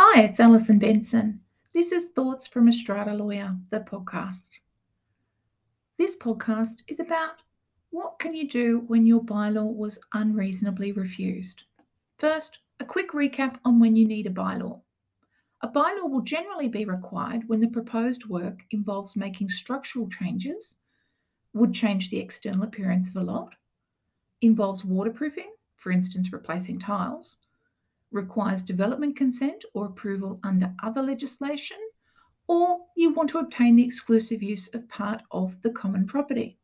Hi, it's Alison Benson. This is Thoughts from a Strata Lawyer, the podcast. This podcast is about what can you do when your bylaw was unreasonably refused. First, a quick recap on when you need a bylaw. A bylaw will generally be required when the proposed work involves making structural changes, would change the external appearance of a lot, involves waterproofing, for instance, replacing tiles, requires development consent or approval under other legislation, or you want to obtain the exclusive use of part of the common property.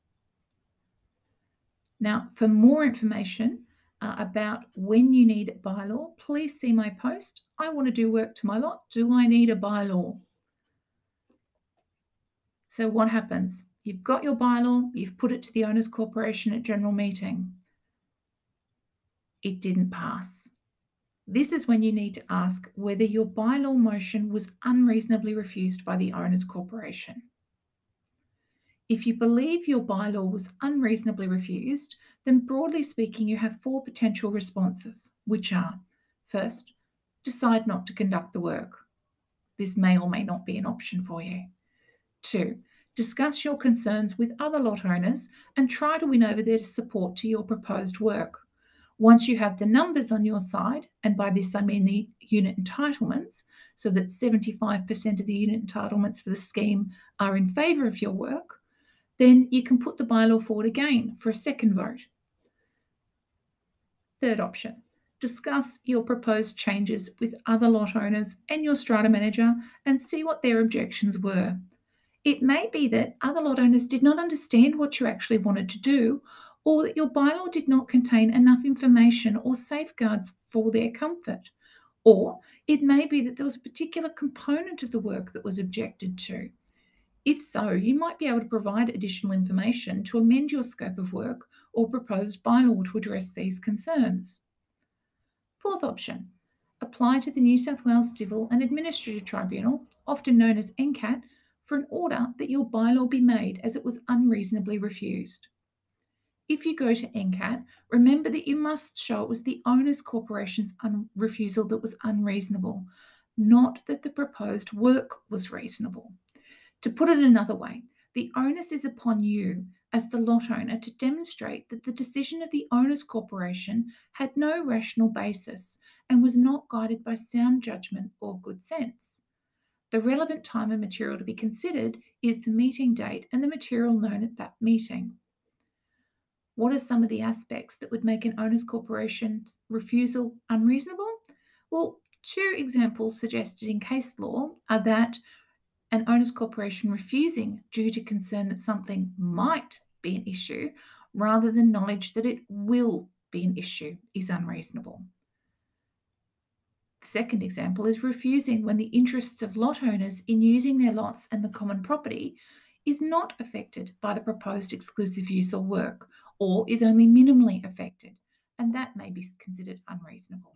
Now, for more information uh, about when you need a bylaw, please see my post. I want to do work to my lot. Do I need a bylaw? So, what happens? You've got your bylaw, you've put it to the Owners Corporation at general meeting. It didn't pass. This is when you need to ask whether your bylaw motion was unreasonably refused by the Owners Corporation. If you believe your bylaw was unreasonably refused, then broadly speaking, you have four potential responses, which are first, decide not to conduct the work. This may or may not be an option for you. Two, discuss your concerns with other lot owners and try to win over their support to your proposed work. Once you have the numbers on your side, and by this I mean the unit entitlements, so that 75% of the unit entitlements for the scheme are in favour of your work, then you can put the bylaw forward again for a second vote. Third option, discuss your proposed changes with other lot owners and your strata manager and see what their objections were. It may be that other lot owners did not understand what you actually wanted to do or that your bylaw did not contain enough information or safeguards for their comfort. Or it may be that there was a particular component of the work that was objected to. If so, you might be able to provide additional information to amend your scope of work or proposed bylaw to address these concerns. Fourth option apply to the New South Wales Civil and Administrative Tribunal, often known as NCAT, for an order that your bylaw be made as it was unreasonably refused. If you go to NCAT, remember that you must show it was the owner's corporation's un- refusal that was unreasonable, not that the proposed work was reasonable. To put it another way, the onus is upon you as the lot owner to demonstrate that the decision of the owner's corporation had no rational basis and was not guided by sound judgment or good sense. The relevant time and material to be considered is the meeting date and the material known at that meeting. What are some of the aspects that would make an owner's corporation refusal unreasonable? Well, two examples suggested in case law are that an owner's corporation refusing due to concern that something might be an issue rather than knowledge that it will be an issue is unreasonable. The second example is refusing when the interests of lot owners in using their lots and the common property is not affected by the proposed exclusive use or work or is only minimally affected, and that may be considered unreasonable.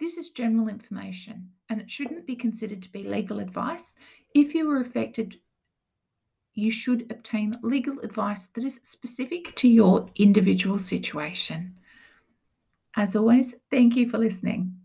This is general information and it shouldn't be considered to be legal advice. If you were affected, you should obtain legal advice that is specific to your individual situation. As always, thank you for listening.